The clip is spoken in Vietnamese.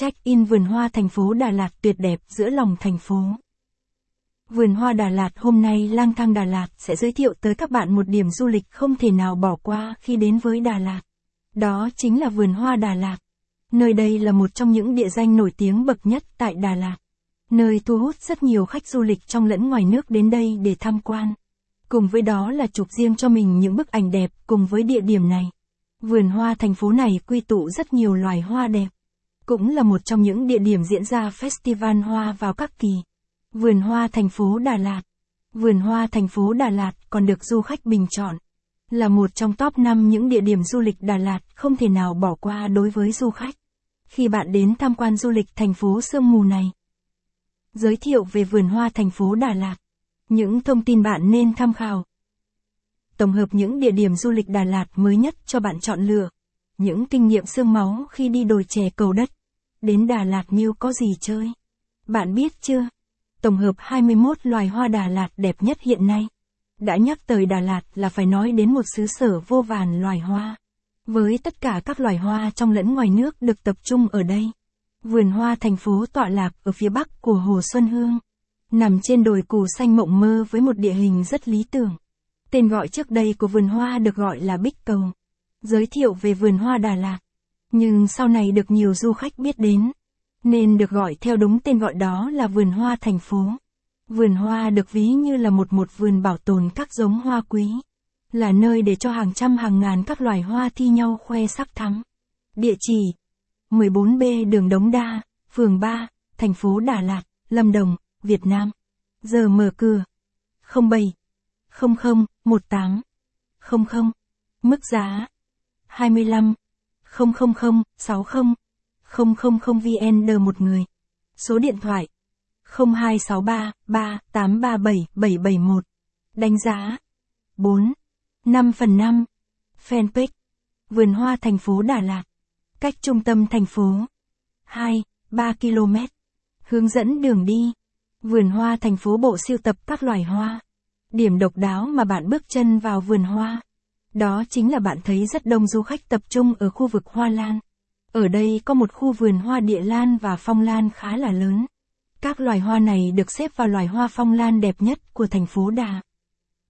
check-in vườn hoa thành phố Đà Lạt tuyệt đẹp giữa lòng thành phố. Vườn hoa Đà Lạt hôm nay lang thang Đà Lạt sẽ giới thiệu tới các bạn một điểm du lịch không thể nào bỏ qua khi đến với Đà Lạt. Đó chính là vườn hoa Đà Lạt. Nơi đây là một trong những địa danh nổi tiếng bậc nhất tại Đà Lạt. Nơi thu hút rất nhiều khách du lịch trong lẫn ngoài nước đến đây để tham quan. Cùng với đó là chụp riêng cho mình những bức ảnh đẹp cùng với địa điểm này. Vườn hoa thành phố này quy tụ rất nhiều loài hoa đẹp. Cũng là một trong những địa điểm diễn ra festival hoa vào các kỳ. Vườn hoa thành phố Đà Lạt Vườn hoa thành phố Đà Lạt còn được du khách bình chọn. Là một trong top 5 những địa điểm du lịch Đà Lạt không thể nào bỏ qua đối với du khách. Khi bạn đến tham quan du lịch thành phố sương mù này. Giới thiệu về vườn hoa thành phố Đà Lạt. Những thông tin bạn nên tham khảo. Tổng hợp những địa điểm du lịch Đà Lạt mới nhất cho bạn chọn lựa. Những kinh nghiệm xương máu khi đi đồi chè cầu đất. Đến Đà Lạt Nhiêu có gì chơi? Bạn biết chưa? Tổng hợp 21 loài hoa Đà Lạt đẹp nhất hiện nay. Đã nhắc tới Đà Lạt là phải nói đến một xứ sở vô vàn loài hoa. Với tất cả các loài hoa trong lẫn ngoài nước được tập trung ở đây. Vườn hoa thành phố tọa lạc ở phía bắc của Hồ Xuân Hương. Nằm trên đồi cù xanh mộng mơ với một địa hình rất lý tưởng. Tên gọi trước đây của vườn hoa được gọi là Bích Cầu. Giới thiệu về vườn hoa Đà Lạt. Nhưng sau này được nhiều du khách biết đến. Nên được gọi theo đúng tên gọi đó là vườn hoa thành phố. Vườn hoa được ví như là một một vườn bảo tồn các giống hoa quý. Là nơi để cho hàng trăm hàng ngàn các loài hoa thi nhau khoe sắc thắm. Địa chỉ 14B đường Đống Đa, phường 3, thành phố Đà Lạt, Lâm Đồng, Việt Nam. Giờ mở cửa. 07 00 18 00 Mức giá 25 000 60 000 VN một người. Số điện thoại 0263 3837 771. Đánh giá 4 5 phần 5 Fanpage, Vườn hoa thành phố Đà Lạt. Cách trung tâm thành phố 2 3 km. Hướng dẫn đường đi, Vườn hoa thành phố bộ siêu tập các loài hoa. Điểm độc đáo mà bạn bước chân vào vườn hoa đó chính là bạn thấy rất đông du khách tập trung ở khu vực hoa lan. Ở đây có một khu vườn hoa địa lan và phong lan khá là lớn. Các loài hoa này được xếp vào loài hoa phong lan đẹp nhất của thành phố Đà.